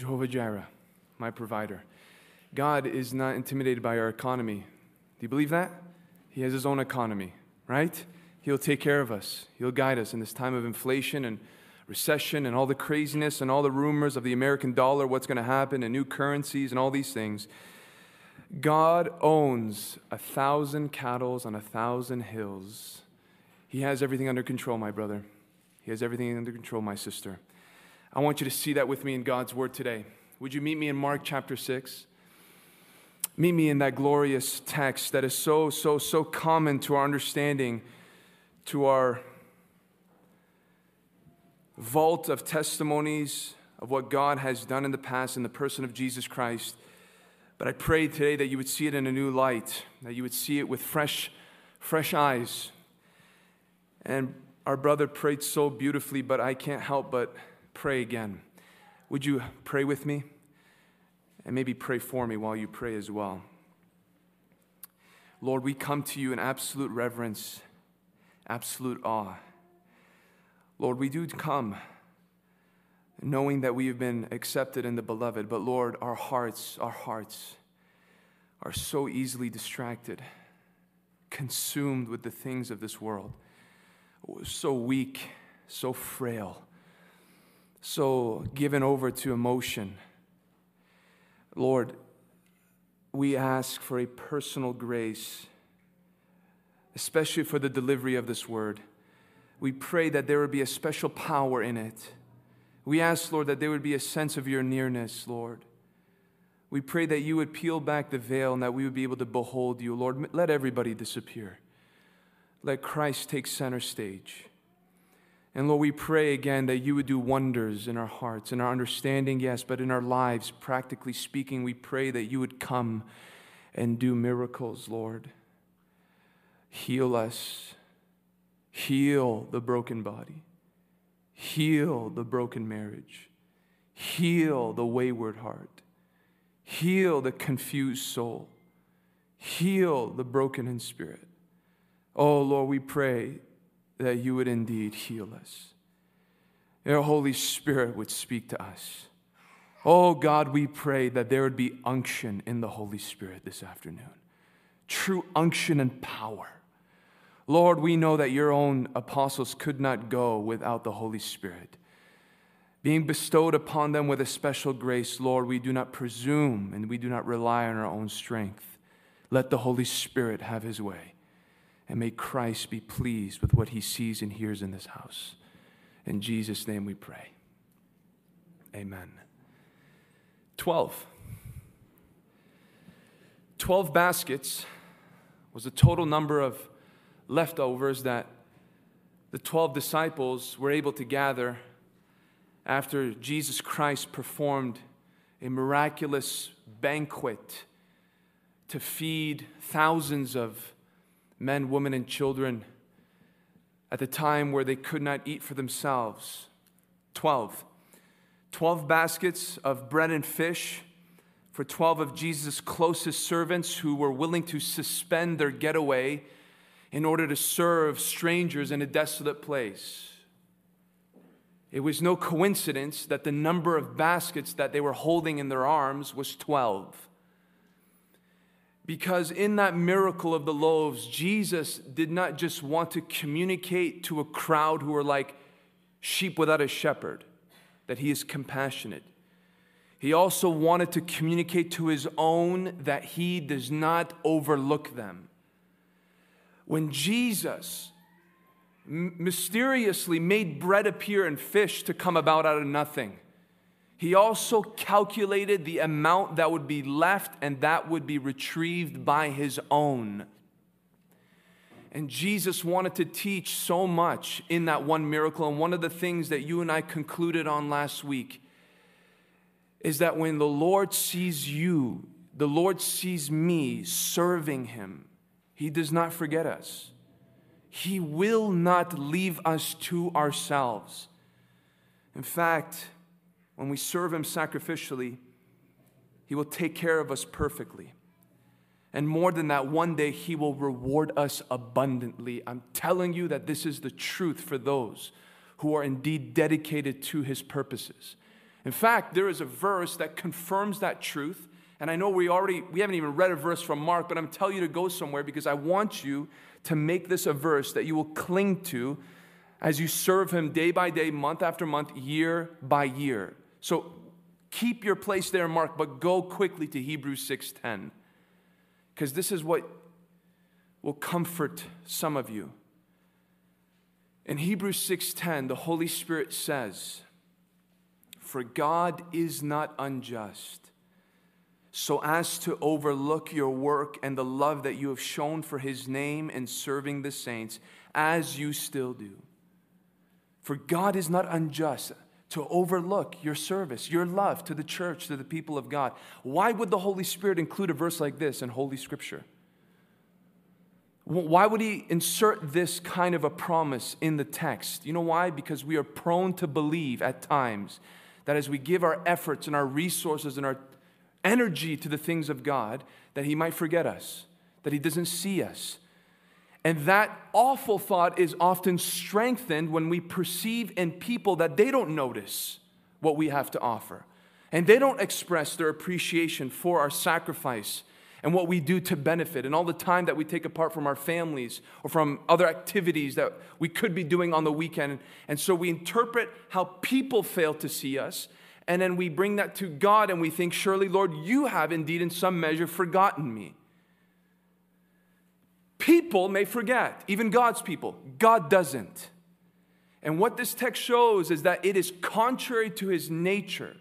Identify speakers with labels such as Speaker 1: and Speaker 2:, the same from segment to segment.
Speaker 1: Jehovah Jireh, my provider. God is not intimidated by our economy. Do you believe that? He has his own economy, right? He'll take care of us. He'll guide us in this time of inflation and recession and all the craziness and all the rumors of the American dollar, what's going to happen, and new currencies and all these things. God owns a thousand cattle on a thousand hills. He has everything under control, my brother. He has everything under control, my sister. I want you to see that with me in God's word today. Would you meet me in Mark chapter 6? Meet me in that glorious text that is so, so, so common to our understanding, to our vault of testimonies of what God has done in the past in the person of Jesus Christ. But I pray today that you would see it in a new light, that you would see it with fresh, fresh eyes. And our brother prayed so beautifully, but I can't help but pray again. Would you pray with me? And maybe pray for me while you pray as well. Lord, we come to you in absolute reverence, absolute awe. Lord, we do come knowing that we have been accepted in the beloved, but Lord, our hearts, our hearts are so easily distracted, consumed with the things of this world, so weak, so frail, so given over to emotion. Lord, we ask for a personal grace, especially for the delivery of this word we pray that there would be a special power in it. We ask, Lord, that there would be a sense of your nearness, Lord. We pray that you would peel back the veil and that we would be able to behold you. Lord, let everybody disappear. Let Christ take center stage. And Lord, we pray again that you would do wonders in our hearts, in our understanding, yes, but in our lives, practically speaking, we pray that you would come and do miracles, Lord. Heal us Heal the broken body. Heal the broken marriage. Heal the wayward heart. Heal the confused soul. Heal the broken in spirit. Oh, Lord, we pray that you would indeed heal us. Your Holy Spirit would speak to us. Oh, God, we pray that there would be unction in the Holy Spirit this afternoon. True unction and power Lord, we know that your own apostles could not go without the Holy Spirit. Being bestowed upon them with a special grace, Lord, we do not presume and we do not rely on our own strength. Let the Holy Spirit have his way. And may Christ be pleased with what he sees and hears in this house. In Jesus' name we pray. Amen. 12. 12 baskets was the total number of leftovers that the 12 disciples were able to gather after Jesus Christ performed a miraculous banquet to feed thousands of men, women, and children at the time where they could not eat for themselves. 12. 12 baskets of bread and fish for 12 of Jesus' closest servants who were willing to suspend their getaway in order to serve strangers in a desolate place. It was no coincidence that the number of baskets that they were holding in their arms was 12. Because in that miracle of the loaves, Jesus did not just want to communicate to a crowd who are like sheep without a shepherd, that he is compassionate. He also wanted to communicate to his own that he does not overlook them. When Jesus mysteriously made bread appear and fish to come about out of nothing, he also calculated the amount that would be left and that would be retrieved by his own. And Jesus wanted to teach so much in that one miracle. And one of the things that you and I concluded on last week is that when the Lord sees you, the Lord sees me serving him, he does not forget us. He will not leave us to ourselves. In fact, when we serve Him sacrificially, He will take care of us perfectly. And more than that, one day He will reward us abundantly. I'm telling you that this is the truth for those who are indeed dedicated to His purposes. In fact, there is a verse that confirms that truth. And I know we already we haven't even read a verse from Mark, but I'm telling you to go somewhere because I want you to make this a verse that you will cling to as you serve him day by day, month after month, year by year. So keep your place there, Mark, but go quickly to Hebrews 6:10. Because this is what will comfort some of you. In Hebrews 6:10, the Holy Spirit says, "For God is not unjust, so as to overlook your work and the love that you have shown for his name in serving the saints, as you still do. For God is not unjust to overlook your service, your love to the church, to the people of God. Why would the Holy Spirit include a verse like this in Holy Scripture? Why would he insert this kind of a promise in the text? You know why? Because we are prone to believe at times that as we give our efforts and our resources and our energy to the things of God, that he might forget us, that he doesn't see us. And that awful thought is often strengthened when we perceive in people that they don't notice what we have to offer. And they don't express their appreciation for our sacrifice and what we do to benefit, and all the time that we take apart from our families or from other activities that we could be doing on the weekend. And so we interpret how people fail to see us, and then we bring that to God and we think, Surely, Lord, you have indeed in some measure forgotten me. People may forget, even God's people. God doesn't. And what this text shows is that it is contrary to his nature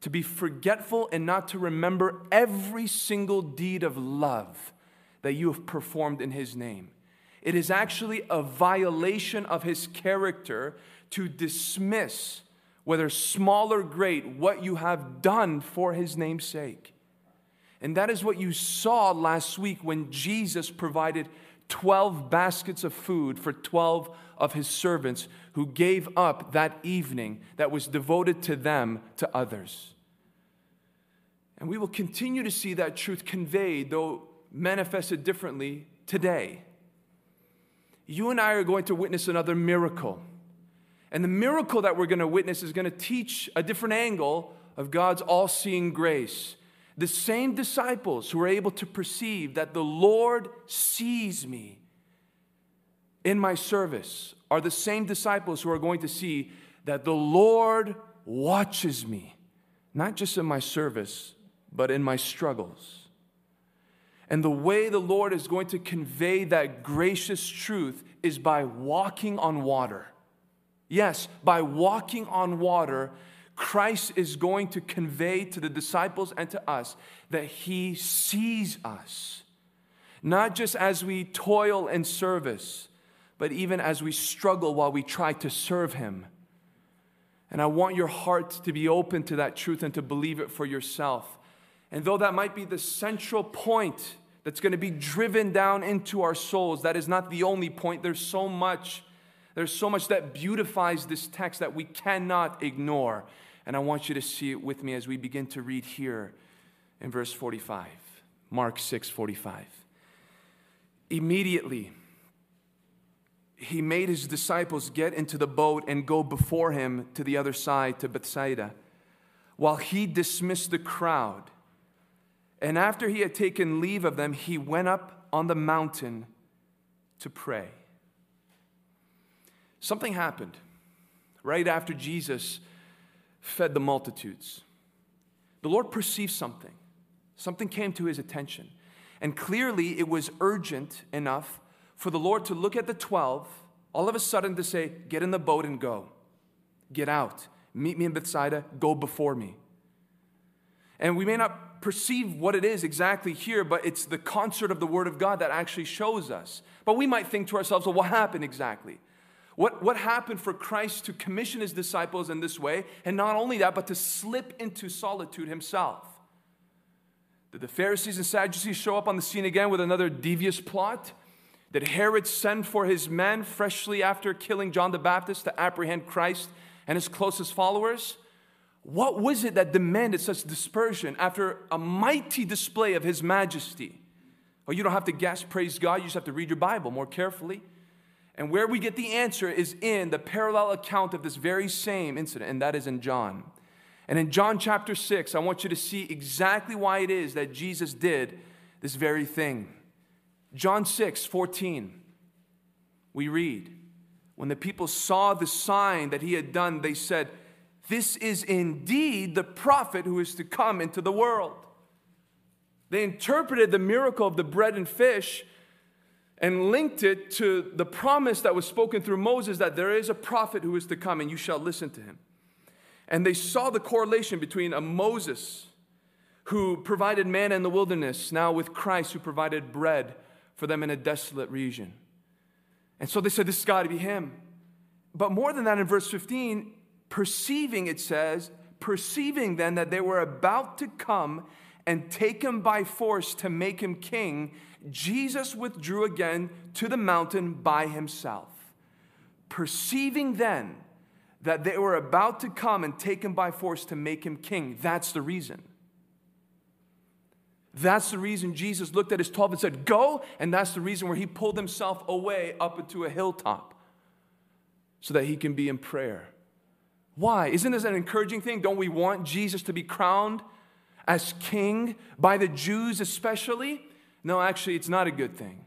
Speaker 1: to be forgetful and not to remember every single deed of love that you have performed in His name. It is actually a violation of His character to dismiss, whether small or great, what you have done for His name's sake. And that is what you saw last week when Jesus provided 12 baskets of food for 12 of his servants who gave up that evening that was devoted to them to others. And we will continue to see that truth conveyed, though manifested differently, today. You and I are going to witness another miracle. And the miracle that we're going to witness is going to teach a different angle of God's all seeing grace. The same disciples who are able to perceive that the Lord sees me in my service are the same disciples who are going to see that the Lord watches me, not just in my service, but in my struggles. And the way the Lord is going to convey that gracious truth is by walking on water. Yes, by walking on water, Christ is going to convey to the disciples and to us that He sees us, not just as we toil in service, but even as we struggle while we try to serve Him. And I want your heart to be open to that truth and to believe it for yourself. And though that might be the central point that's going to be driven down into our souls, that is not the only point. There's so much, there's so much that beautifies this text that we cannot ignore. And I want you to see it with me as we begin to read here in verse 45, Mark 6 45. Immediately, he made his disciples get into the boat and go before him to the other side, to Bethsaida, while he dismissed the crowd. And after he had taken leave of them, he went up on the mountain to pray. Something happened right after Jesus fed the multitudes. The Lord perceived something, something came to his attention. And clearly, it was urgent enough for the Lord to look at the 12, all of a sudden to say, Get in the boat and go. Get out. Meet me in Bethsaida. Go before me. And we may not perceive what it is exactly here, but it's the concert of the Word of God that actually shows us. But we might think to ourselves, well, what happened exactly? What, what happened for Christ to commission his disciples in this way? And not only that, but to slip into solitude himself. Did the Pharisees and Sadducees show up on the scene again with another devious plot? Did Herod send for his men freshly after killing John the Baptist to apprehend Christ and his closest followers? What was it that demanded such dispersion after a mighty display of His majesty? Well, you don't have to guess, praise God, you just have to read your Bible more carefully. And where we get the answer is in the parallel account of this very same incident, and that is in John. And in John chapter 6, I want you to see exactly why it is that Jesus did this very thing. John 6, 14, we read, When the people saw the sign that he had done, they said, This is indeed the prophet who is to come into the world. They interpreted the miracle of the bread and fish and linked it to the promise that was spoken through Moses that there is a prophet who is to come and you shall listen to him. And they saw the correlation between a Moses who provided manna in the wilderness, now with Christ who provided bread for them in a desolate region. And so they said, This has got to be him. But more than that, in verse 15, perceiving, it says, perceiving then that they were about to come and take him by force to make him king, Jesus withdrew again to the mountain by himself. Perceiving then that they were about to come and take him by force to make him king, that's the reason. That's the reason Jesus looked at his 12 and said, Go. And that's the reason where he pulled himself away up into a hilltop so that he can be in prayer. Why? Isn't this an encouraging thing? Don't we want Jesus to be crowned as king by the Jews, especially? No, actually, it's not a good thing.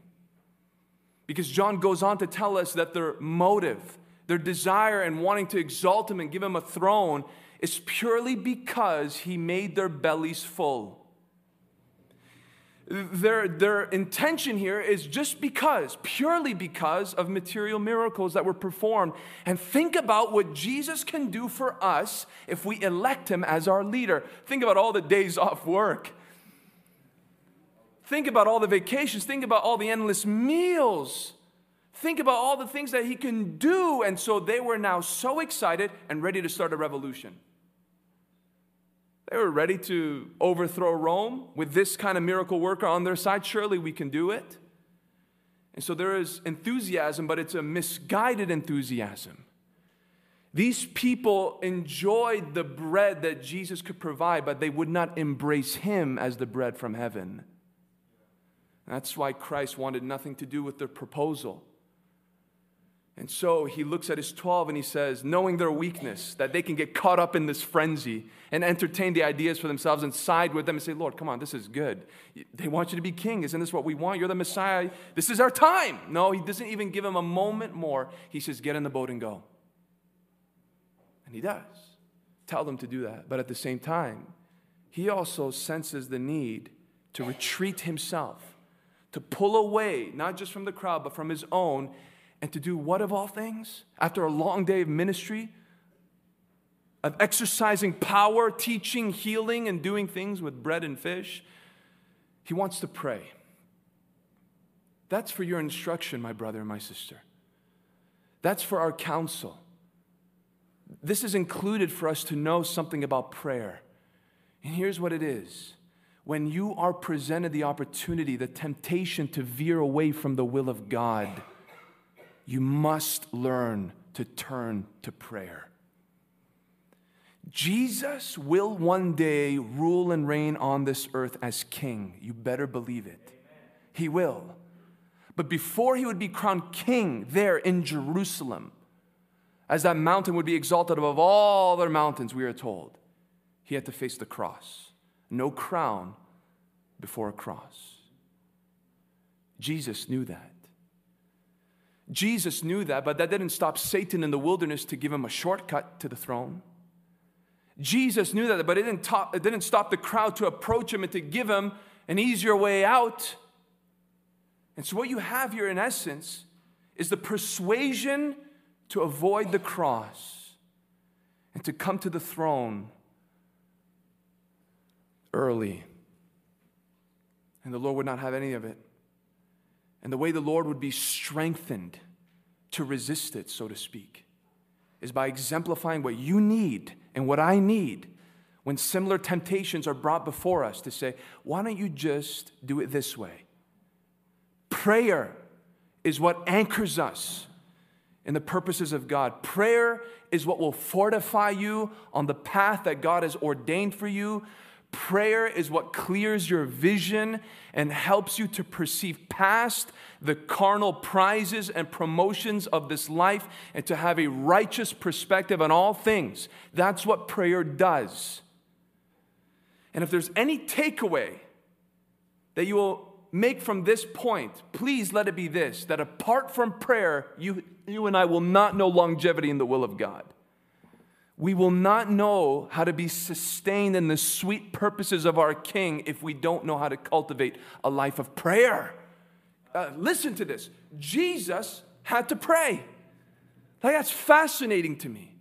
Speaker 1: Because John goes on to tell us that their motive, their desire and wanting to exalt him and give him a throne is purely because he made their bellies full. Their, their intention here is just because, purely because of material miracles that were performed. And think about what Jesus can do for us if we elect him as our leader. Think about all the days off work. Think about all the vacations. Think about all the endless meals. Think about all the things that he can do. And so they were now so excited and ready to start a revolution. They were ready to overthrow Rome with this kind of miracle worker on their side. Surely we can do it. And so there is enthusiasm, but it's a misguided enthusiasm. These people enjoyed the bread that Jesus could provide, but they would not embrace him as the bread from heaven. That's why Christ wanted nothing to do with their proposal. And so he looks at his 12 and he says, knowing their weakness, that they can get caught up in this frenzy and entertain the ideas for themselves and side with them and say, Lord, come on, this is good. They want you to be king. Isn't this what we want? You're the Messiah. This is our time. No, he doesn't even give him a moment more. He says, get in the boat and go. And he does. Tell them to do that. But at the same time, he also senses the need to retreat himself, to pull away, not just from the crowd, but from his own and to do what of all things? After a long day of ministry, of exercising power, teaching, healing, and doing things with bread and fish, he wants to pray. That's for your instruction, my brother and my sister. That's for our counsel. This is included for us to know something about prayer. And here's what it is when you are presented the opportunity, the temptation to veer away from the will of God you must learn to turn to prayer. Jesus will one day rule and reign on this earth as king. You better believe it. He will. But before he would be crowned king there in Jerusalem, as that mountain would be exalted above all other mountains, we are told, he had to face the cross. No crown before a cross. Jesus knew that. Jesus knew that, but that didn't stop Satan in the wilderness to give him a shortcut to the throne. Jesus knew that, but it didn't, top, it didn't stop the crowd to approach him and to give him an easier way out. And so, what you have here, in essence, is the persuasion to avoid the cross and to come to the throne early. And the Lord would not have any of it. And the way the Lord would be strengthened to resist it, so to speak, is by exemplifying what you need and what I need when similar temptations are brought before us to say, why don't you just do it this way? Prayer is what anchors us in the purposes of God. Prayer is what will fortify you on the path that God has ordained for you. Prayer is what clears your vision and helps you to perceive past the carnal prizes and promotions of this life and to have a righteous perspective on all things. That's what prayer does. And if there's any takeaway that you will make from this point, please let it be this that apart from prayer, you, you and I will not know longevity in the will of God. We will not know how to be sustained in the sweet purposes of our King if we don't know how to cultivate a life of prayer. Uh, listen to this Jesus had to pray. Like, that's fascinating to me.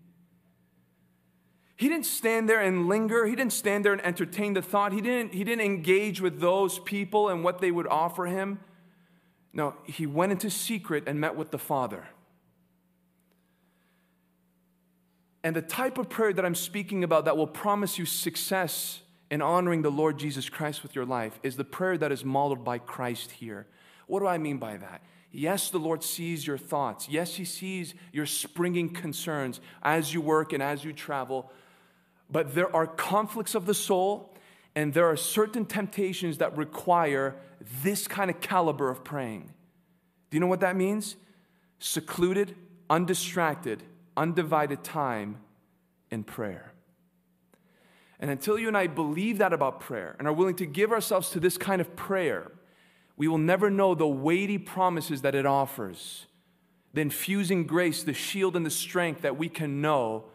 Speaker 1: He didn't stand there and linger. He didn't stand there and entertain the thought. He didn't, he didn't engage with those people and what they would offer him. No, he went into secret and met with the Father. And the type of prayer that I'm speaking about that will promise you success in honoring the Lord Jesus Christ with your life is the prayer that is modeled by Christ here. What do I mean by that? Yes, the Lord sees your thoughts. Yes, He sees your springing concerns as you work and as you travel. But there are conflicts of the soul, and there are certain temptations that require this kind of caliber of praying. Do you know what that means? Secluded, undistracted, undivided time in prayer. And until you and I believe that about prayer and are willing to give ourselves to this kind of prayer, we will never know the weighty promises that it offers, the infusing grace, the shield, and the strength that we can know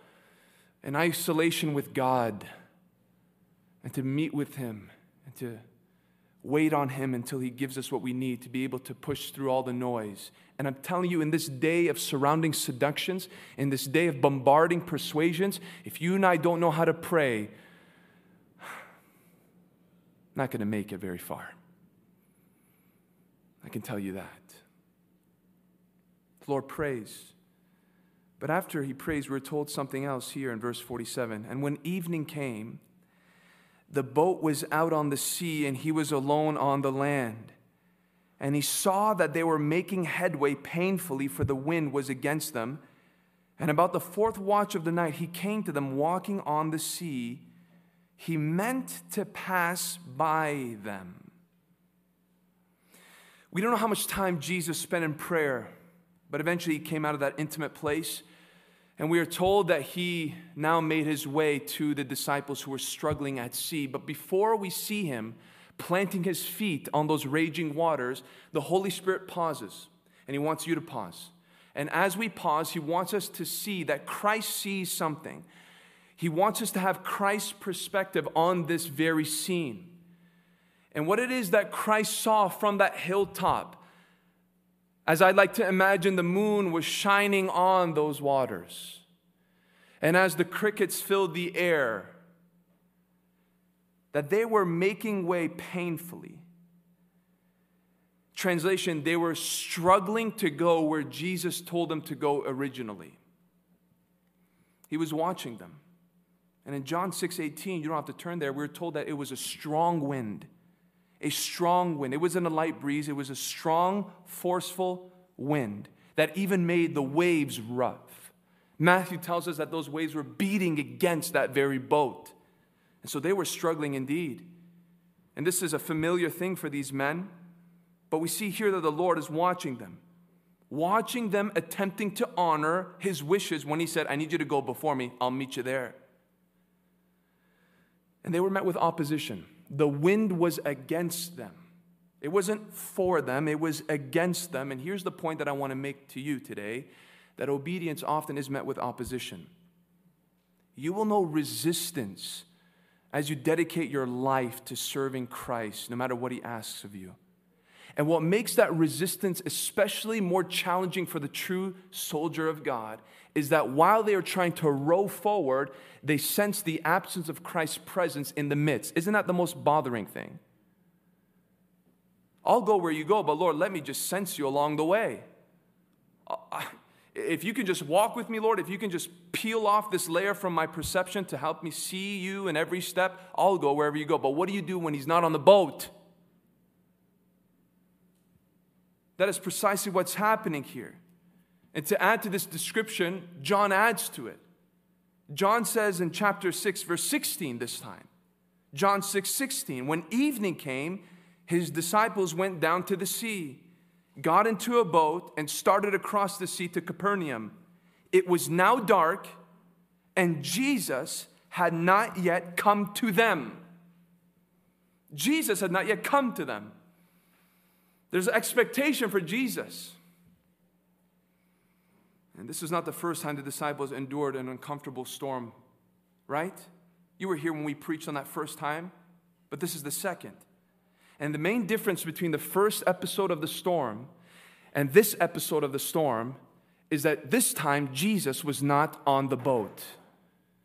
Speaker 1: in isolation with God and to meet with Him and to wait on Him until He gives us what we need to be able to push through all the noise. And I'm telling you, in this day of surrounding seductions, in this day of bombarding persuasions, if you and I don't know how to pray, not going to make it very far. I can tell you that. The Lord prays. But after he prays, we're told something else here in verse 47. And when evening came, the boat was out on the sea, and he was alone on the land. And he saw that they were making headway painfully, for the wind was against them. And about the fourth watch of the night, he came to them walking on the sea. He meant to pass by them. We don't know how much time Jesus spent in prayer, but eventually he came out of that intimate place and we are told that he now made his way to the disciples who were struggling at sea. But before we see him planting his feet on those raging waters, the Holy Spirit pauses, and he wants you to pause. And as we pause, he wants us to see that Christ sees something. He wants us to have Christ's perspective on this very scene. And what it is that Christ saw from that hilltop as I'd like to imagine the moon was shining on those waters. And as the crickets filled the air, that they were making way painfully. Translation, they were struggling to go where Jesus told them to go originally. He was watching them. And in John 6 18, you don't have to turn there, we are told that it was a strong wind a strong wind. It wasn't a light breeze, it was a strong, forceful wind that even made the waves rough. Matthew tells us that those waves were beating against that very boat. And so they were struggling indeed. And this is a familiar thing for these men. But we see here that the Lord is watching them, watching them attempting to honor his wishes when he said, I need you to go before me, I'll meet you there. And they were met with opposition the wind was against them. It wasn't for them, it was against them. And here's the point that I want to make to you today that obedience often is met with opposition. You will know resistance as you dedicate your life to serving Christ, no matter what He asks of you. And what makes that resistance especially more challenging for the true soldier of God is that while they are trying to row forward, they sense the absence of Christ's presence in the midst. Isn't that the most bothering thing? I'll go where you go, but Lord, let me just sense you along the way. Uh, if you can just walk with me, Lord, if you can just peel off this layer from my perception to help me see you in every step, I'll go wherever you go. But what do you do when He's not on the boat? That is precisely what's happening here. And to add to this description, John adds to it. John says in chapter 6, verse 16 this time, John 6 16. When evening came, his disciples went down to the sea, got into a boat, and started across the sea to Capernaum. It was now dark, and Jesus had not yet come to them. Jesus had not yet come to them. There's expectation for Jesus. And this is not the first time the disciples endured an uncomfortable storm, right? You were here when we preached on that first time, but this is the second. And the main difference between the first episode of the storm and this episode of the storm is that this time Jesus was not on the boat.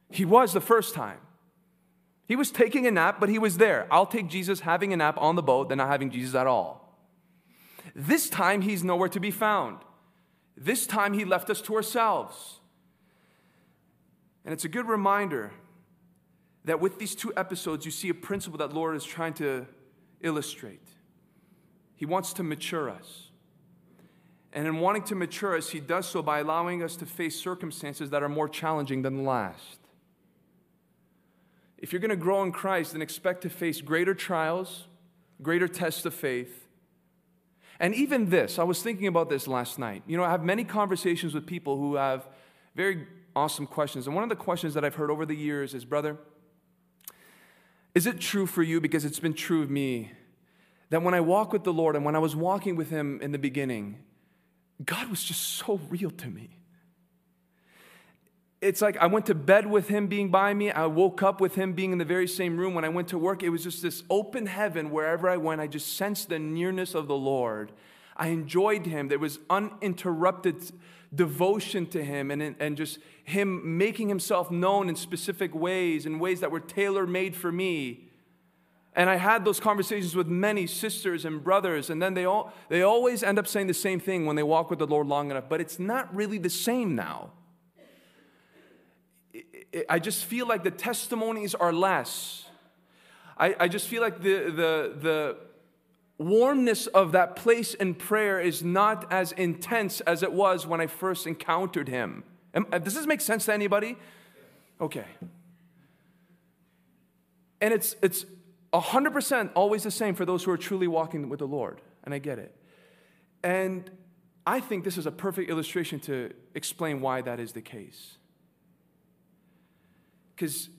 Speaker 1: He was the first time. He was taking a nap, but he was there. I'll take Jesus having a nap on the boat than not having Jesus at all. This time, he's nowhere to be found. This time, he left us to ourselves. And it's a good reminder that with these two episodes, you see a principle that Lord is trying to illustrate. He wants to mature us. And in wanting to mature us, he does so by allowing us to face circumstances that are more challenging than the last. If you're going to grow in Christ, then expect to face greater trials, greater tests of faith. And even this, I was thinking about this last night. You know, I have many conversations with people who have very awesome questions. And one of the questions that I've heard over the years is, brother, is it true for you, because it's been true of me, that when I walk with the Lord and when I was walking with Him in the beginning, God was just so real to me it's like I went to bed with him being by me. I woke up with him being in the very same room. When I went to work, it was just this open heaven wherever I went. I just sensed the nearness of the Lord. I enjoyed him. There was uninterrupted devotion to him and, and just him making himself known in specific ways, in ways that were tailor made for me. And I had those conversations with many sisters and brothers, and then they, all, they always end up saying the same thing when they walk with the Lord long enough, but it's not really the same now. I just feel like the testimonies are less. I, I just feel like the, the, the warmness of that place in prayer is not as intense as it was when I first encountered him. Uh, does this make sense to anybody? Okay. And it's, it's 100% always the same for those who are truly walking with the Lord, and I get it. And I think this is a perfect illustration to explain why that is the case. Because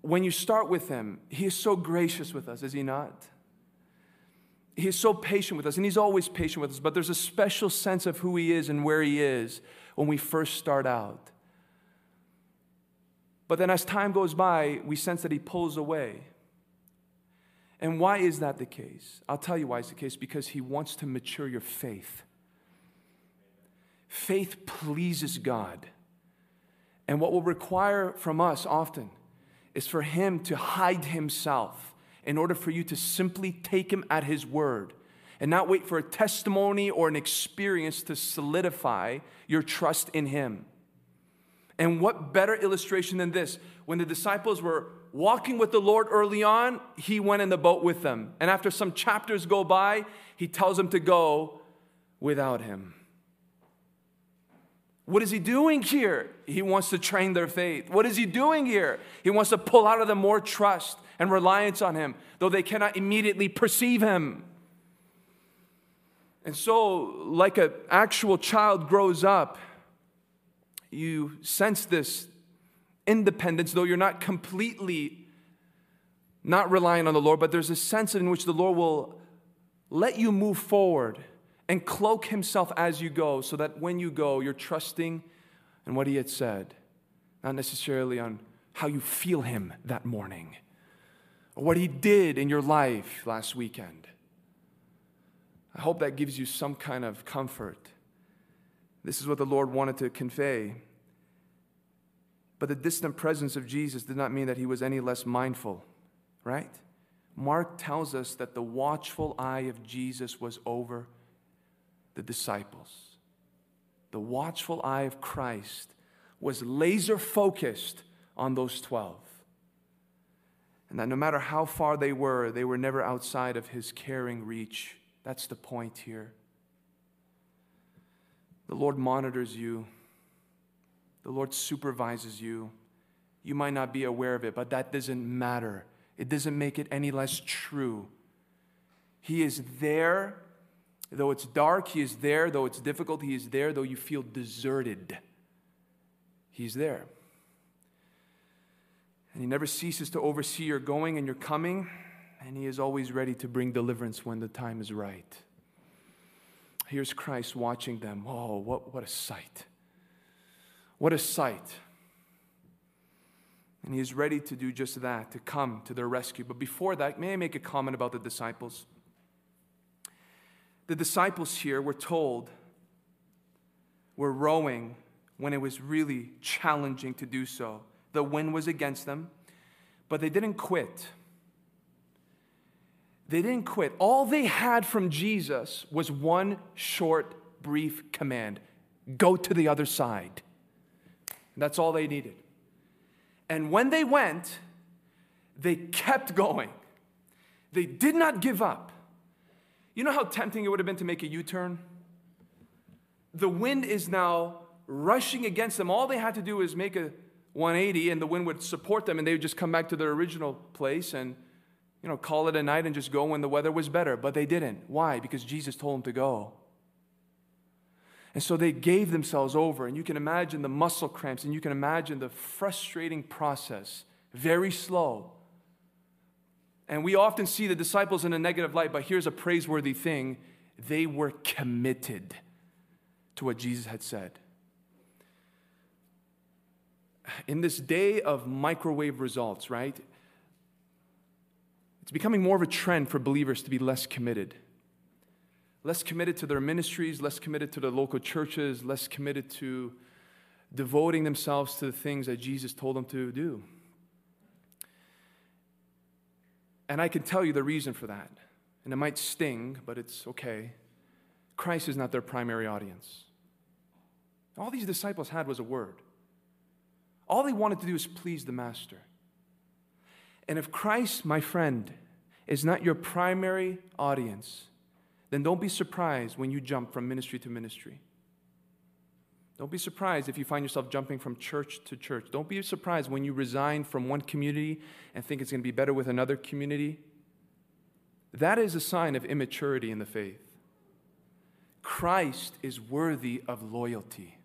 Speaker 1: when you start with Him, He is so gracious with us, is He not? He is so patient with us, and He's always patient with us, but there's a special sense of who He is and where He is when we first start out. But then as time goes by, we sense that He pulls away. And why is that the case? I'll tell you why it's the case because He wants to mature your faith. Faith pleases God. And what will require from us often is for him to hide himself in order for you to simply take him at his word and not wait for a testimony or an experience to solidify your trust in him. And what better illustration than this? When the disciples were walking with the Lord early on, he went in the boat with them. And after some chapters go by, he tells them to go without him. What is he doing here? He wants to train their faith. What is he doing here? He wants to pull out of them more trust and reliance on him, though they cannot immediately perceive him. And so, like an actual child grows up, you sense this independence, though you're not completely not relying on the Lord, but there's a sense in which the Lord will let you move forward and cloak himself as you go so that when you go, you're trusting in what he had said, not necessarily on how you feel him that morning or what he did in your life last weekend. I hope that gives you some kind of comfort. This is what the Lord wanted to convey. But the distant presence of Jesus did not mean that he was any less mindful, right? Mark tells us that the watchful eye of Jesus was over the disciples. The watchful eye of Christ was laser focused on those 12. And that no matter how far they were, they were never outside of his caring reach. That's the point here. The Lord monitors you, the Lord supervises you. You might not be aware of it, but that doesn't matter. It doesn't make it any less true. He is there, though it's dark, He is there, though it's difficult, He is there, though you feel deserted. He's there. And He never ceases to oversee your going and your coming, and He is always ready to bring deliverance when the time is right. Here's Christ watching them. Oh, what, what a sight! What a sight. And he is ready to do just that, to come to their rescue. But before that, may I make a comment about the disciples? The disciples here were told were rowing when it was really challenging to do so. The wind was against them, but they didn't quit. They didn't quit. All they had from Jesus was one short, brief command go to the other side. That's all they needed. And when they went, they kept going. They did not give up. You know how tempting it would have been to make a U turn? The wind is now rushing against them. All they had to do is make a 180 and the wind would support them and they would just come back to their original place and you know call it a night and just go when the weather was better but they didn't why because jesus told them to go and so they gave themselves over, and you can imagine the muscle cramps, and you can imagine the frustrating process, very slow. And we often see the disciples in a negative light, but here's a praiseworthy thing they were committed to what Jesus had said. In this day of microwave results, right? It's becoming more of a trend for believers to be less committed less committed to their ministries, less committed to the local churches, less committed to devoting themselves to the things that Jesus told them to do. And I can tell you the reason for that. And it might sting, but it's okay. Christ is not their primary audience. All these disciples had was a word. All they wanted to do is please the Master. And if Christ, my friend, is not your primary audience, then don't be surprised when you jump from ministry to ministry. Don't be surprised if you find yourself jumping from church to church. Don't be surprised when you resign from one community and think it's going to be better with another community. That is a sign of immaturity in the faith. Christ is worthy of loyalty.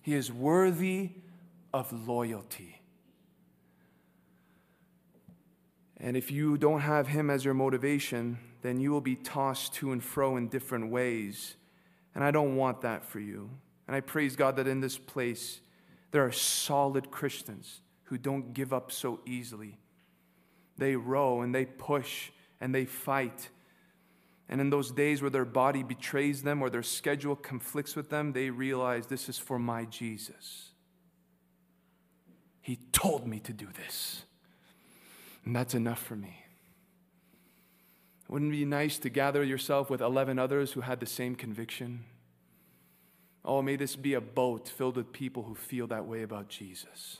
Speaker 1: He is worthy of loyalty. And if you don't have Him as your motivation, then you will be tossed to and fro in different ways. And I don't want that for you. And I praise God that in this place, there are solid Christians who don't give up so easily. They row and they push and they fight. And in those days where their body betrays them or their schedule conflicts with them, they realize this is for my Jesus. He told me to do this. And that's enough for me. Wouldn't it be nice to gather yourself with 11 others who had the same conviction? Oh, may this be a boat filled with people who feel that way about Jesus.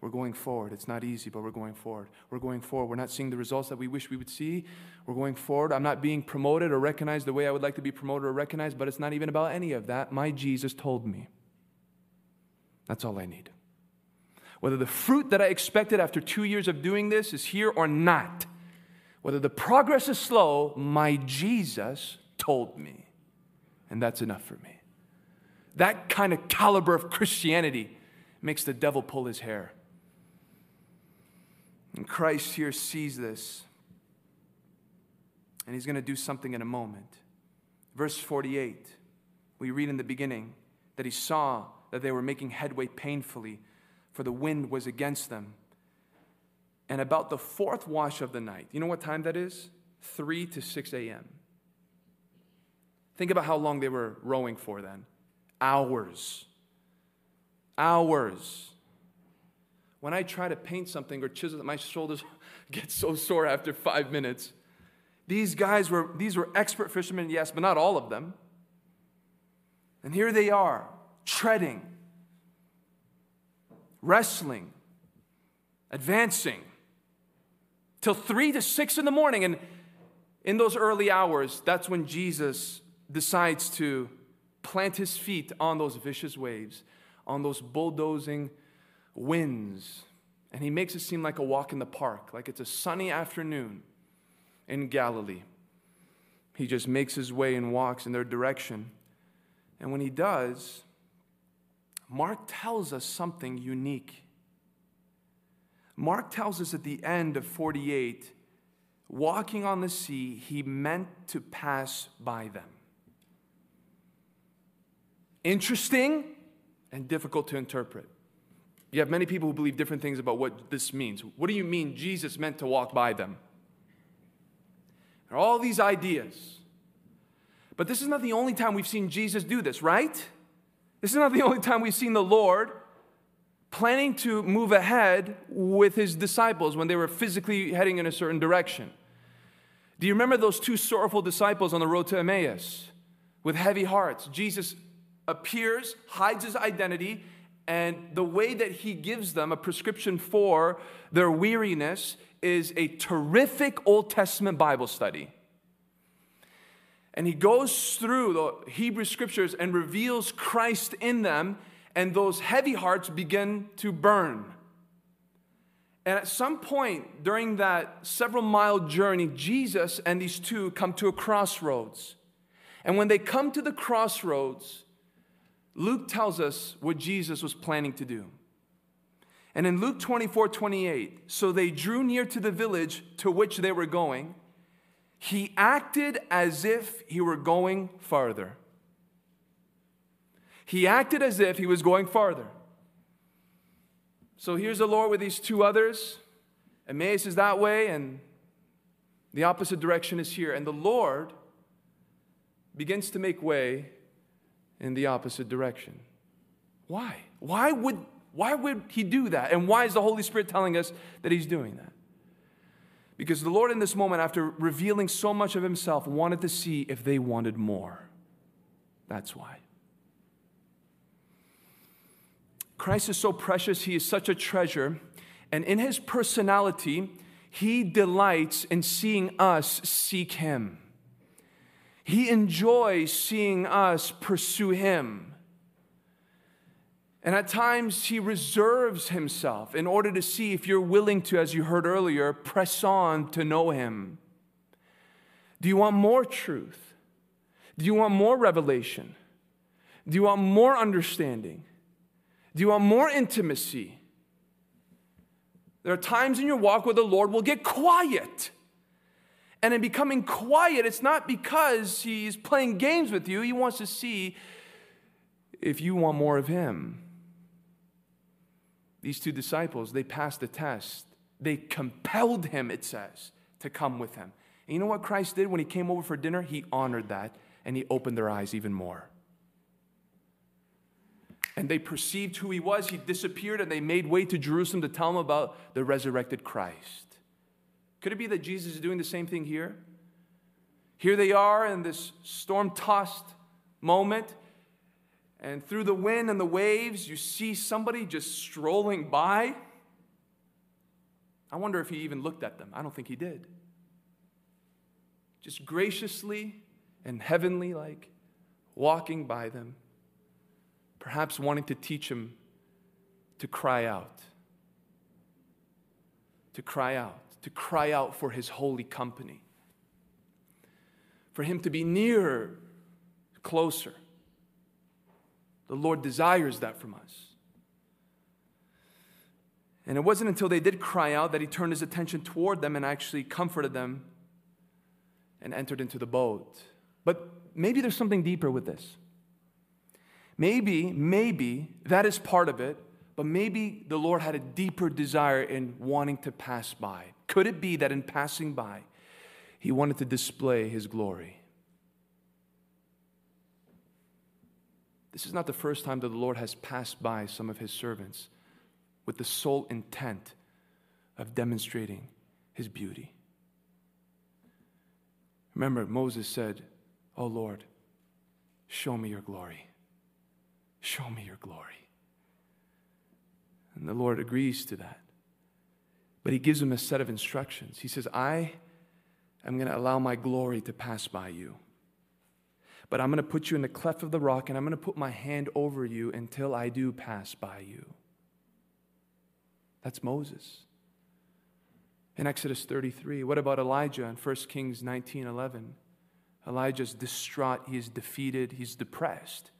Speaker 1: We're going forward. It's not easy, but we're going forward. We're going forward. We're not seeing the results that we wish we would see. We're going forward. I'm not being promoted or recognized the way I would like to be promoted or recognized, but it's not even about any of that. My Jesus told me. That's all I need. Whether the fruit that I expected after two years of doing this is here or not, whether the progress is slow, my Jesus told me. And that's enough for me. That kind of caliber of Christianity makes the devil pull his hair. And Christ here sees this. And he's going to do something in a moment. Verse 48, we read in the beginning that he saw that they were making headway painfully, for the wind was against them. And about the fourth wash of the night, you know what time that is? 3 to 6 a.m. Think about how long they were rowing for then. Hours. Hours. When I try to paint something or chisel, my shoulders get so sore after five minutes. These guys were, these were expert fishermen, yes, but not all of them. And here they are, treading, wrestling, advancing till three to six in the morning. And in those early hours, that's when Jesus decides to plant his feet on those vicious waves, on those bulldozing winds. And he makes it seem like a walk in the park, like it's a sunny afternoon in Galilee. He just makes his way and walks in their direction. And when he does, Mark tells us something unique. Mark tells us at the end of 48, walking on the sea, he meant to pass by them. Interesting and difficult to interpret. You have many people who believe different things about what this means. What do you mean Jesus meant to walk by them? There are all these ideas. But this is not the only time we've seen Jesus do this, right? This is not the only time we've seen the Lord planning to move ahead with his disciples when they were physically heading in a certain direction. Do you remember those two sorrowful disciples on the road to Emmaus with heavy hearts? Jesus appears, hides his identity, and the way that he gives them a prescription for their weariness is a terrific Old Testament Bible study. And he goes through the Hebrew scriptures and reveals Christ in them, and those heavy hearts begin to burn. And at some point during that several mile journey, Jesus and these two come to a crossroads. And when they come to the crossroads, Luke tells us what Jesus was planning to do. And in Luke 24 28, so they drew near to the village to which they were going. He acted as if he were going farther. He acted as if he was going farther. So here's the Lord with these two others. Emmaus is that way, and the opposite direction is here. And the Lord begins to make way in the opposite direction. Why? Why would, why would he do that? And why is the Holy Spirit telling us that he's doing that? Because the Lord, in this moment, after revealing so much of himself, wanted to see if they wanted more. That's why. Christ is so precious, he is such a treasure, and in his personality, he delights in seeing us seek him. He enjoys seeing us pursue Him. And at times, He reserves Himself in order to see if you're willing to, as you heard earlier, press on to know Him. Do you want more truth? Do you want more revelation? Do you want more understanding? Do you want more intimacy? There are times in your walk where the Lord will get quiet. And in becoming quiet, it's not because he's playing games with you. He wants to see if you want more of him. These two disciples, they passed the test. They compelled him, it says, to come with him. And you know what Christ did when he came over for dinner? He honored that and he opened their eyes even more. And they perceived who he was. He disappeared and they made way to Jerusalem to tell him about the resurrected Christ. Could it be that Jesus is doing the same thing here? Here they are in this storm tossed moment, and through the wind and the waves, you see somebody just strolling by. I wonder if he even looked at them. I don't think he did. Just graciously and heavenly like walking by them, perhaps wanting to teach him to cry out. To cry out to cry out for his holy company, for him to be nearer, closer. The Lord desires that from us. And it wasn't until they did cry out that he turned his attention toward them and actually comforted them and entered into the boat. But maybe there's something deeper with this. Maybe, maybe that is part of it, but maybe the Lord had a deeper desire in wanting to pass by. Could it be that in passing by, he wanted to display his glory? This is not the first time that the Lord has passed by some of his servants with the sole intent of demonstrating his beauty. Remember, Moses said, Oh Lord, show me your glory. Show me your glory. And the Lord agrees to that. But he gives him a set of instructions. He says, I am going to allow my glory to pass by you. But I'm going to put you in the cleft of the rock and I'm going to put my hand over you until I do pass by you. That's Moses. In Exodus 33, what about Elijah in 1 Kings 19 11? Elijah's distraught, he is defeated, he's depressed.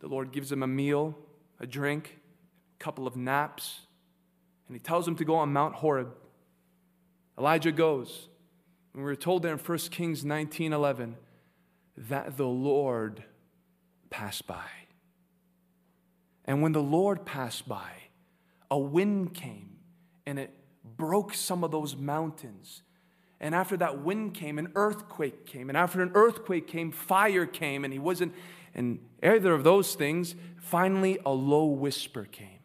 Speaker 1: The Lord gives him a meal, a drink, a couple of naps, and he tells him to go on Mount Horeb. Elijah goes. And we are told there in 1 Kings 19 11 that the Lord passed by. And when the Lord passed by, a wind came and it broke some of those mountains. And after that wind came, an earthquake came. And after an earthquake came, fire came. And he wasn't, and either of those things, finally a low whisper came.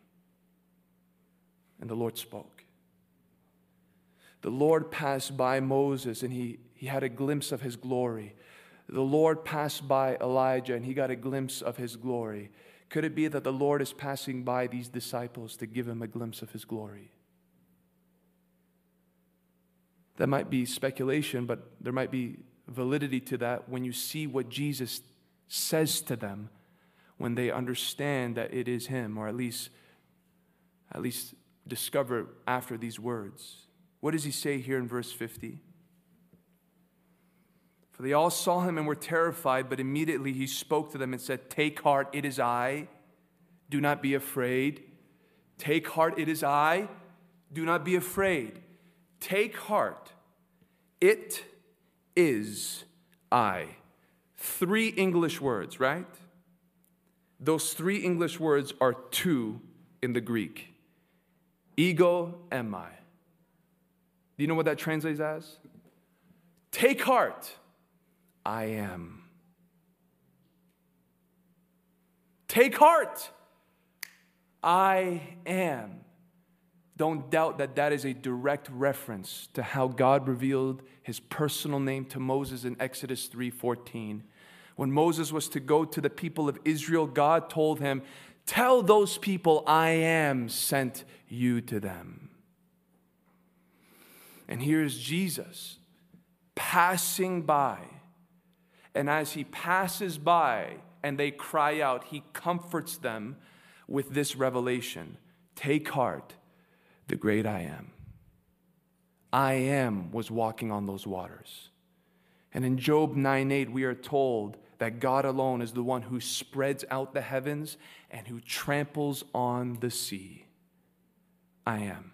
Speaker 1: And the Lord spoke. The Lord passed by Moses and he, he had a glimpse of his glory. The Lord passed by Elijah and he got a glimpse of his glory. Could it be that the Lord is passing by these disciples to give him a glimpse of his glory? That might be speculation, but there might be validity to that when you see what Jesus says to them when they understand that it is him or at least at least discover after these words. What does he say here in verse 50? For they all saw him and were terrified, but immediately he spoke to them and said, Take heart, it is I. Do not be afraid. Take heart, it is I. Do not be afraid. Take heart, it is I. Three English words, right? Those three English words are two in the Greek ego eimi. Do you know what that translates as? Take heart, I am. Take heart, I am. Don't doubt that that is a direct reference to how God revealed his personal name to Moses in Exodus 3:14. When Moses was to go to the people of Israel, God told him, "Tell those people I am sent you to them." And here's Jesus passing by. And as he passes by and they cry out, he comforts them with this revelation Take heart, the great I am. I am was walking on those waters. And in Job 9 8, we are told that God alone is the one who spreads out the heavens and who tramples on the sea. I am.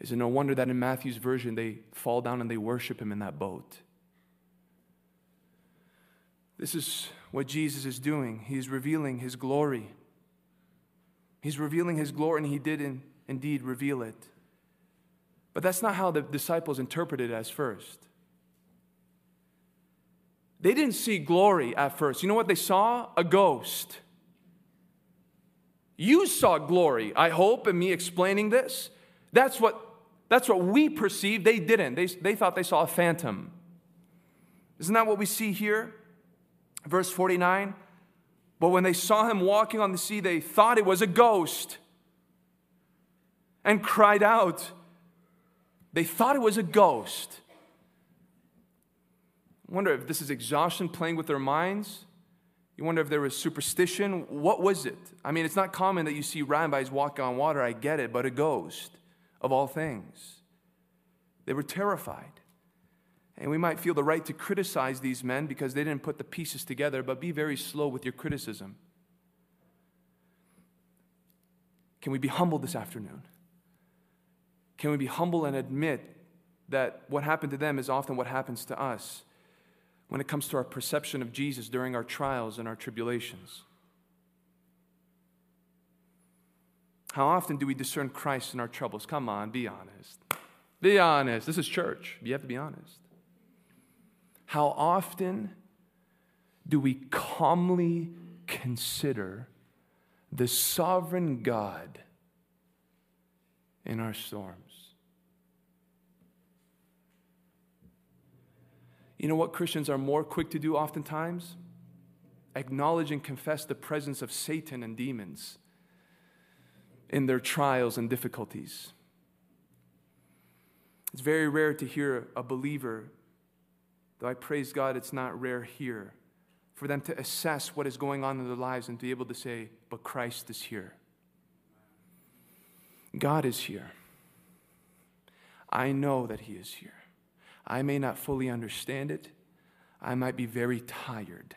Speaker 1: Is it no wonder that in Matthew's version they fall down and they worship him in that boat? This is what Jesus is doing. He's revealing his glory. He's revealing his glory, and he did in, indeed reveal it. But that's not how the disciples interpreted it as first. They didn't see glory at first. You know what they saw? A ghost. You saw glory, I hope, in me explaining this. That's what that's what we perceived. They didn't. They, they thought they saw a phantom. Isn't that what we see here? Verse 49 But when they saw him walking on the sea, they thought it was a ghost and cried out. They thought it was a ghost. I wonder if this is exhaustion playing with their minds. You wonder if there was superstition. What was it? I mean, it's not common that you see rabbis walking on water, I get it, but a ghost of all things. They were terrified. And we might feel the right to criticize these men because they didn't put the pieces together, but be very slow with your criticism. Can we be humble this afternoon? Can we be humble and admit that what happened to them is often what happens to us when it comes to our perception of Jesus during our trials and our tribulations? How often do we discern Christ in our troubles? Come on, be honest. Be honest. This is church. You have to be honest. How often do we calmly consider the sovereign God in our storms? You know what Christians are more quick to do oftentimes? Acknowledge and confess the presence of Satan and demons in their trials and difficulties. It's very rare to hear a believer, though I praise God it's not rare here, for them to assess what is going on in their lives and to be able to say, But Christ is here. God is here. I know that He is here. I may not fully understand it. I might be very tired,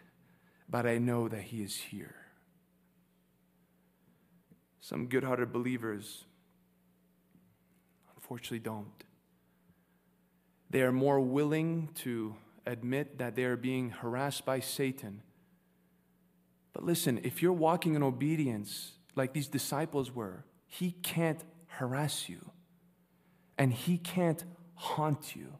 Speaker 1: but I know that He is here. Some good hearted believers, unfortunately, don't. They are more willing to admit that they are being harassed by Satan. But listen, if you're walking in obedience like these disciples were, he can't harass you and he can't haunt you.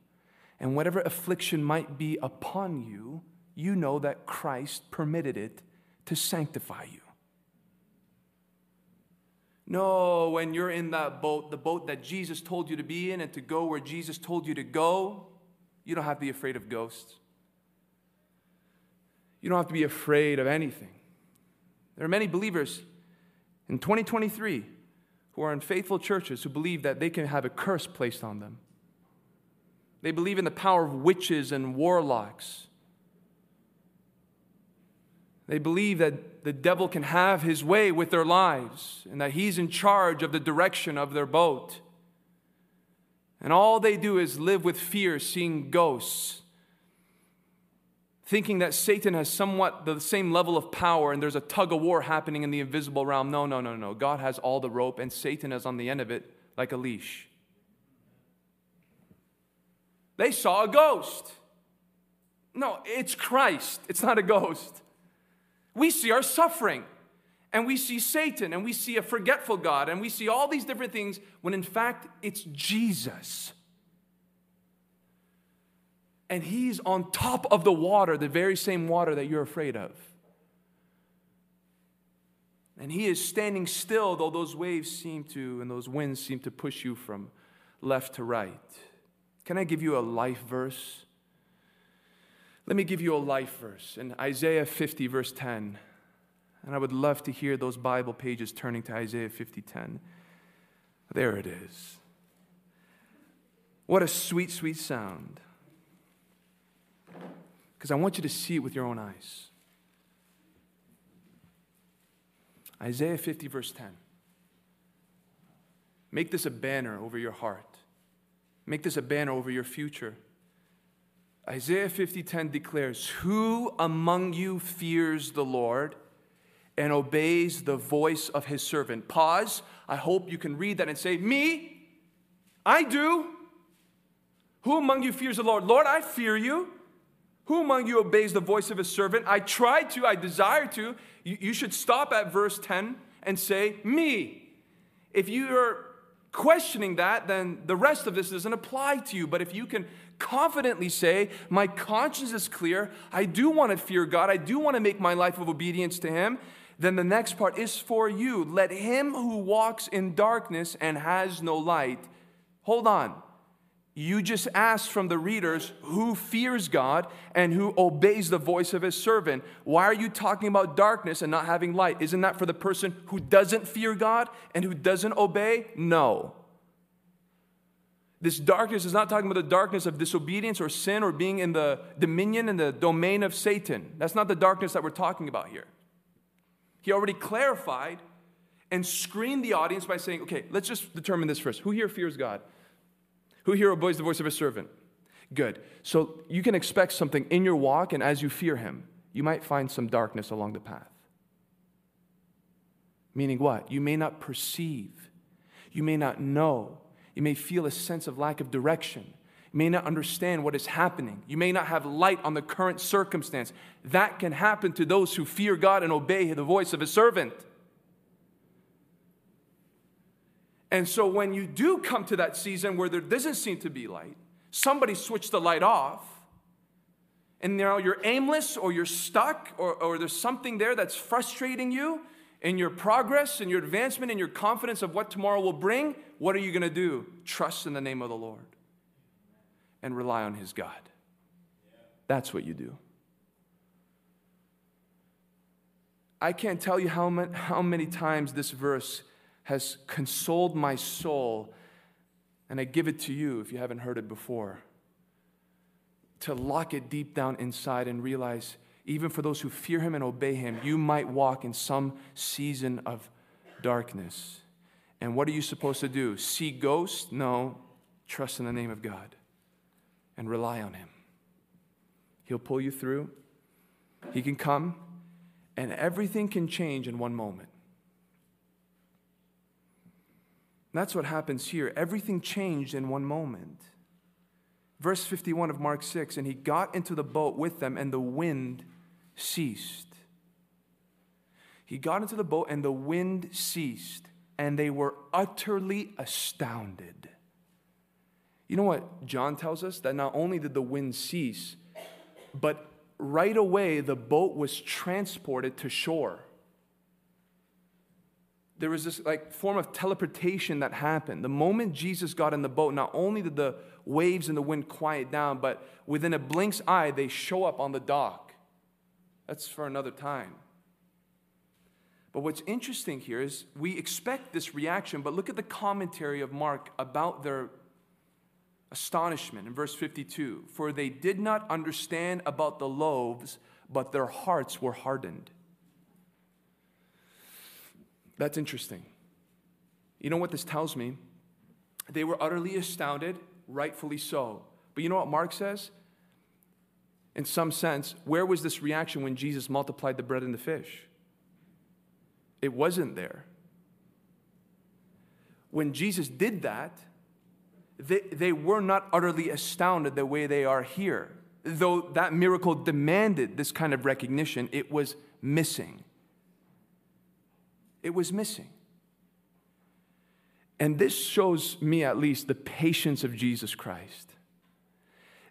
Speaker 1: And whatever affliction might be upon you, you know that Christ permitted it to sanctify you. No, when you're in that boat, the boat that Jesus told you to be in and to go where Jesus told you to go, you don't have to be afraid of ghosts. You don't have to be afraid of anything. There are many believers in 2023 who are in faithful churches who believe that they can have a curse placed on them. They believe in the power of witches and warlocks. They believe that the devil can have his way with their lives and that he's in charge of the direction of their boat. And all they do is live with fear, seeing ghosts, thinking that Satan has somewhat the same level of power and there's a tug of war happening in the invisible realm. No, no, no, no. God has all the rope and Satan is on the end of it like a leash. They saw a ghost. No, it's Christ, it's not a ghost. We see our suffering, and we see Satan, and we see a forgetful God, and we see all these different things when in fact it's Jesus. And he's on top of the water, the very same water that you're afraid of. And he is standing still, though those waves seem to, and those winds seem to push you from left to right. Can I give you a life verse? Let me give you a life verse in Isaiah 50, verse 10. And I would love to hear those Bible pages turning to Isaiah 50, 10. There it is. What a sweet, sweet sound. Because I want you to see it with your own eyes. Isaiah 50, verse 10. Make this a banner over your heart. Make this a banner over your future. Isaiah 50:10 declares, "Who among you fears the Lord and obeys the voice of his servant?" Pause. I hope you can read that and say, "Me? I do." Who among you fears the Lord? Lord, I fear you. Who among you obeys the voice of his servant? I try to, I desire to. You, you should stop at verse 10 and say, Me. If you are questioning that, then the rest of this doesn't apply to you. But if you can confidently say, My conscience is clear. I do want to fear God. I do want to make my life of obedience to Him. Then the next part is for you. Let him who walks in darkness and has no light. Hold on. You just asked from the readers who fears God and who obeys the voice of his servant. Why are you talking about darkness and not having light? Isn't that for the person who doesn't fear God and who doesn't obey? No. This darkness is not talking about the darkness of disobedience or sin or being in the dominion and the domain of Satan. That's not the darkness that we're talking about here. He already clarified and screened the audience by saying, okay, let's just determine this first. Who here fears God? Who here obeys the voice of a servant? Good. So you can expect something in your walk, and as you fear him, you might find some darkness along the path. Meaning what? You may not perceive, you may not know, you may feel a sense of lack of direction. You may not understand what is happening. You may not have light on the current circumstance. That can happen to those who fear God and obey the voice of a servant. And so when you do come to that season where there doesn't seem to be light, somebody switched the light off, and now you're aimless or you're stuck or, or there's something there that's frustrating you, in your progress, in your advancement, in your confidence of what tomorrow will bring, what are you going to do? Trust in the name of the Lord and rely on His God. That's what you do. I can't tell you how many, how many times this verse has consoled my soul, and I give it to you if you haven't heard it before. To lock it deep down inside and realize even for those who fear him and obey him, you might walk in some season of darkness. And what are you supposed to do? See ghosts? No. Trust in the name of God and rely on Him. He'll pull you through. He can come, and everything can change in one moment. That's what happens here. Everything changed in one moment. Verse 51 of Mark 6 And he got into the boat with them, and the wind ceased. He got into the boat, and the wind ceased, and they were utterly astounded. You know what John tells us? That not only did the wind cease, but right away the boat was transported to shore. There was this like form of teleportation that happened. The moment Jesus got in the boat, not only did the waves and the wind quiet down, but within a blink's eye, they show up on the dock. That's for another time. But what's interesting here is we expect this reaction, but look at the commentary of Mark about their astonishment in verse 52 For they did not understand about the loaves, but their hearts were hardened. That's interesting. You know what this tells me? They were utterly astounded, rightfully so. But you know what Mark says? In some sense, where was this reaction when Jesus multiplied the bread and the fish? It wasn't there. When Jesus did that, they, they were not utterly astounded the way they are here. Though that miracle demanded this kind of recognition, it was missing. It was missing. And this shows me, at least, the patience of Jesus Christ,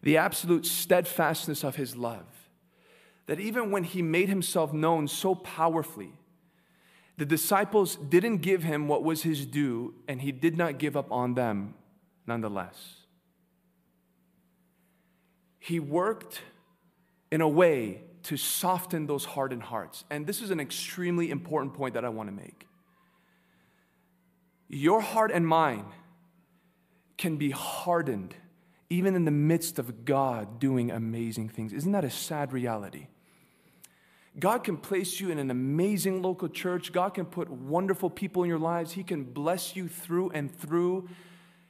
Speaker 1: the absolute steadfastness of his love. That even when he made himself known so powerfully, the disciples didn't give him what was his due, and he did not give up on them nonetheless. He worked in a way to soften those hardened hearts. And this is an extremely important point that I want to make. Your heart and mine can be hardened even in the midst of God doing amazing things. Isn't that a sad reality? God can place you in an amazing local church. God can put wonderful people in your lives. He can bless you through and through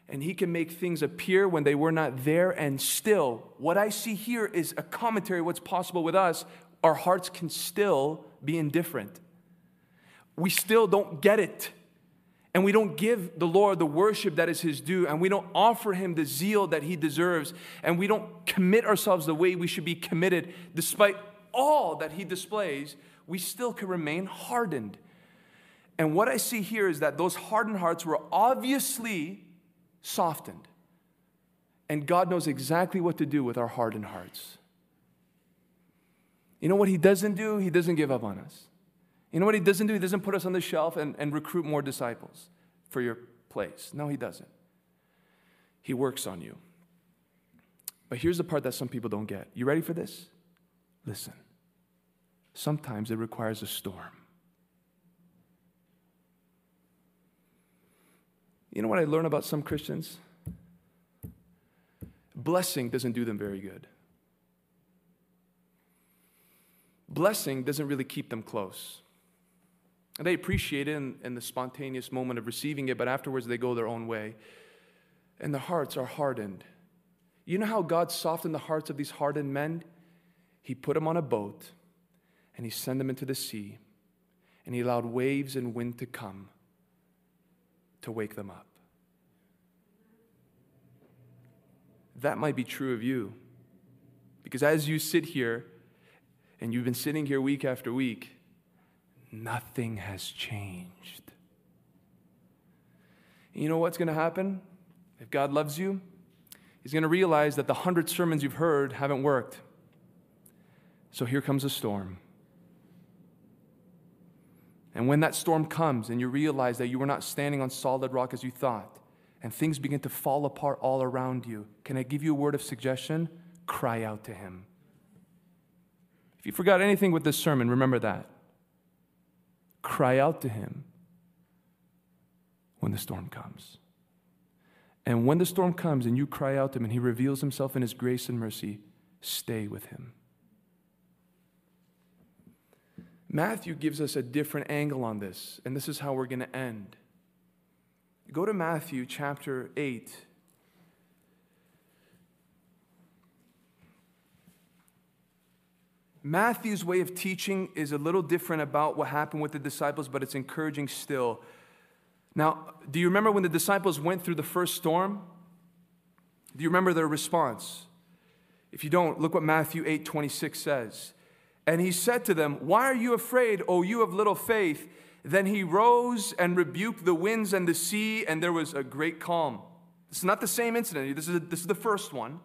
Speaker 1: and he can make things appear when they were not there. And still, what I see here is a commentary what's possible with us. Our hearts can still be indifferent. We still don't get it. And we don't give the Lord the worship that is his due, and we don't offer him the zeal that he deserves, and we don't commit ourselves the way we should be committed, despite all that he displays, we still can remain hardened. And what I see here is that those hardened hearts were obviously softened. And God knows exactly what to do with our hardened hearts. You know what He doesn't do? He doesn't give up on us. You know what He doesn't do? He doesn't put us on the shelf and, and recruit more disciples for your place. No, He doesn't. He works on you. But here's the part that some people don't get. You ready for this? Listen. Sometimes it requires a storm. You know what I learn about some Christians? Blessing doesn't do them very good. Blessing doesn't really keep them close. And they appreciate it in, in, the spontaneous moment of receiving it, but afterwards they go their own way. And the hearts are hardened. You know how God softened the hearts of these hardened men? He put them on a boat and he sent them into the sea, and he allowed waves and wind to come to wake them up. That might be true of you. Because as you sit here, and you've been sitting here week after week, nothing has changed. You know what's going to happen? If God loves you, He's going to realize that the hundred sermons you've heard haven't worked. So here comes a storm. And when that storm comes and you realize that you were not standing on solid rock as you thought, and things begin to fall apart all around you, can I give you a word of suggestion? Cry out to Him. If you forgot anything with this sermon, remember that. Cry out to Him when the storm comes. And when the storm comes and you cry out to Him and He reveals Himself in His grace and mercy, stay with Him. Matthew gives us a different angle on this, and this is how we're going to end. go to Matthew chapter 8. Matthew's way of teaching is a little different about what happened with the disciples, but it's encouraging still. Now, do you remember when the disciples went through the first storm? Do you remember their response? If you don't, look what Matthew 8 26 says. And he said to them, Why are you afraid, O you of little faith? Then he rose and rebuked the winds and the sea, and there was a great calm. This is not the same incident. This is, a, this is the first one.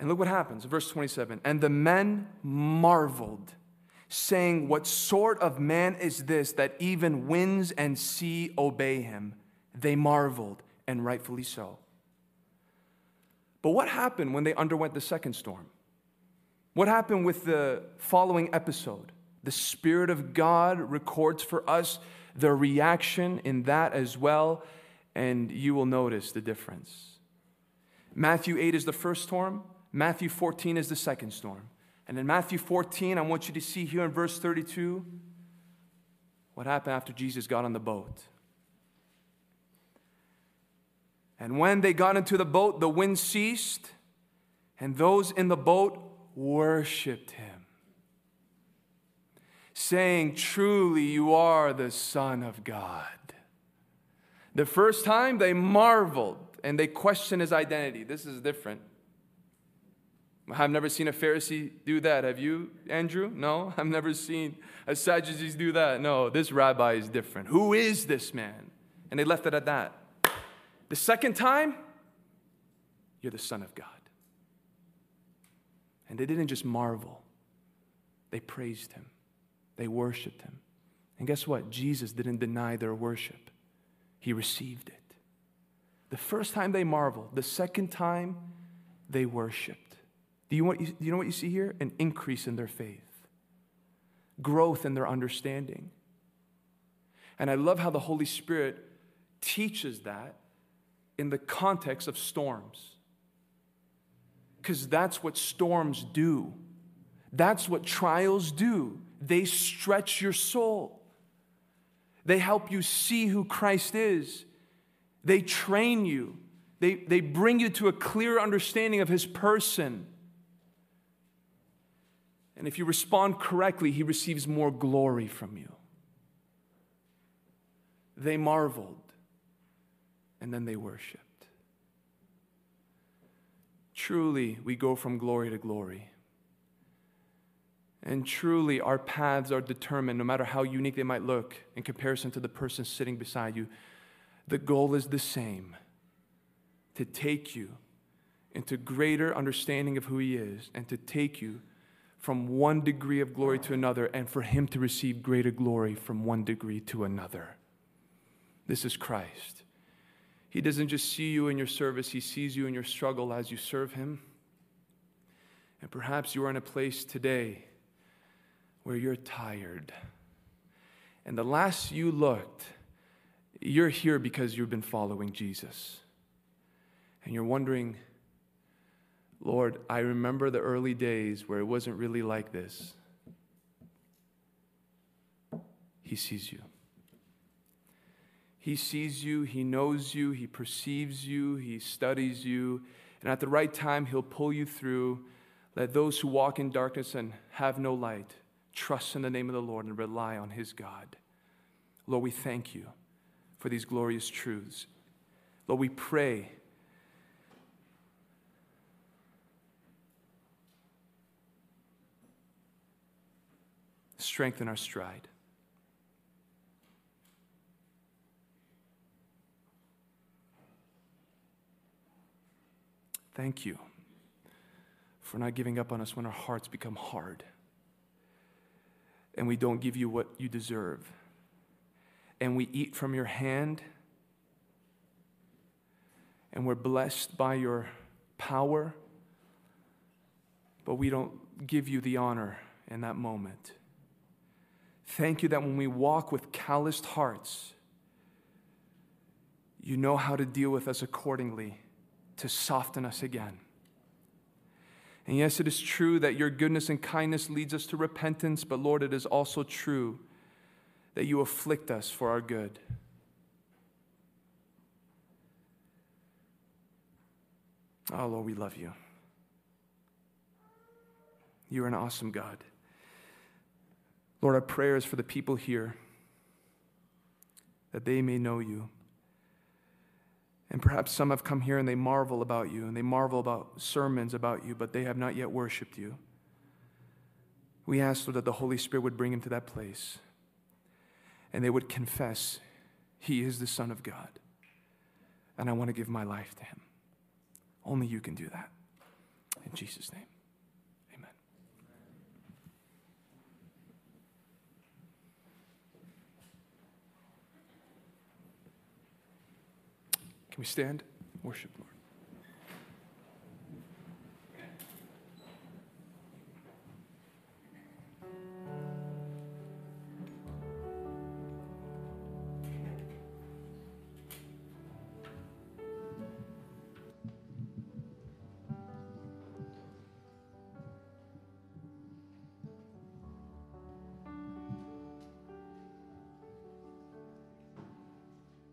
Speaker 1: And look what happens, verse 27. And the men marveled, saying, What sort of man is this that even winds and sea obey him? They marveled, and rightfully so. But what happened when they underwent the second storm? What happened with the following episode? The Spirit of God records for us the reaction in that as well, and you will notice the difference. Matthew 8 is the first storm, Matthew 14 is the second storm. And in Matthew 14, I want you to see here in verse 32 what happened after Jesus got on the boat. And when they got into the boat, the wind ceased, and those in the boat worshiped him, saying, Truly, you are the Son of God. The first time they marveled and they questioned his identity. This is different. I've never seen a Pharisee do that. Have you, Andrew? No? I've never seen a Sadducees do that. No, this rabbi is different. Who is this man? And they left it at that. The second time, you're the Son of God. And they didn't just marvel, they praised him, they worshiped him. And guess what? Jesus didn't deny their worship, he received it. The first time they marveled, the second time they worshiped. Do you, want, do you know what you see here? An increase in their faith, growth in their understanding. And I love how the Holy Spirit teaches that in the context of storms. Because that's what storms do. That's what trials do. They stretch your soul. They help you see who Christ is. They train you. They, they bring you to a clear understanding of his person. And if you respond correctly, he receives more glory from you. They marveled and then they worshiped. Truly, we go from glory to glory. And truly, our paths are determined, no matter how unique they might look in comparison to the person sitting beside you. The goal is the same to take you into greater understanding of who He is and to take you from one degree of glory to another and for him to receive greater glory from one degree to another. This is Christ. He doesn't just see you in your service, he sees you in your struggle as you serve him. And perhaps you are in a place today where you're tired. And the last you looked, you're here because you've been following Jesus. And you're wondering, Lord, I remember the early days where it wasn't really like this. He sees you. He sees you, He knows you, He perceives you, He studies you, and at the right time, He'll pull you through. Let those who walk in darkness and have no light trust in the name of the Lord and rely on His God. Lord, we thank you for these glorious truths. Lord, we pray strengthen our stride. Thank you for not giving up on us when our hearts become hard and we don't give you what you deserve. And we eat from your hand and we're blessed by your power, but we don't give you the honor in that moment. Thank you that when we walk with calloused hearts, you know how to deal with us accordingly to soften us again. And yes, it is true that your goodness and kindness leads us to repentance, but Lord, it is also true that you afflict us for our good. Oh, Lord, we love you. You're an awesome God. Lord, our prayer is for the people here that they may know you. And perhaps some have come here and they marvel about you and they marvel about sermons about you, but they have not yet worshiped you. We ask, Lord, that the Holy Spirit would bring them to that place and they would confess, He is the Son of God, and I want to give my life to Him. Only you can do that. In Jesus' name. Amen. Can we stand? Worship, Lord.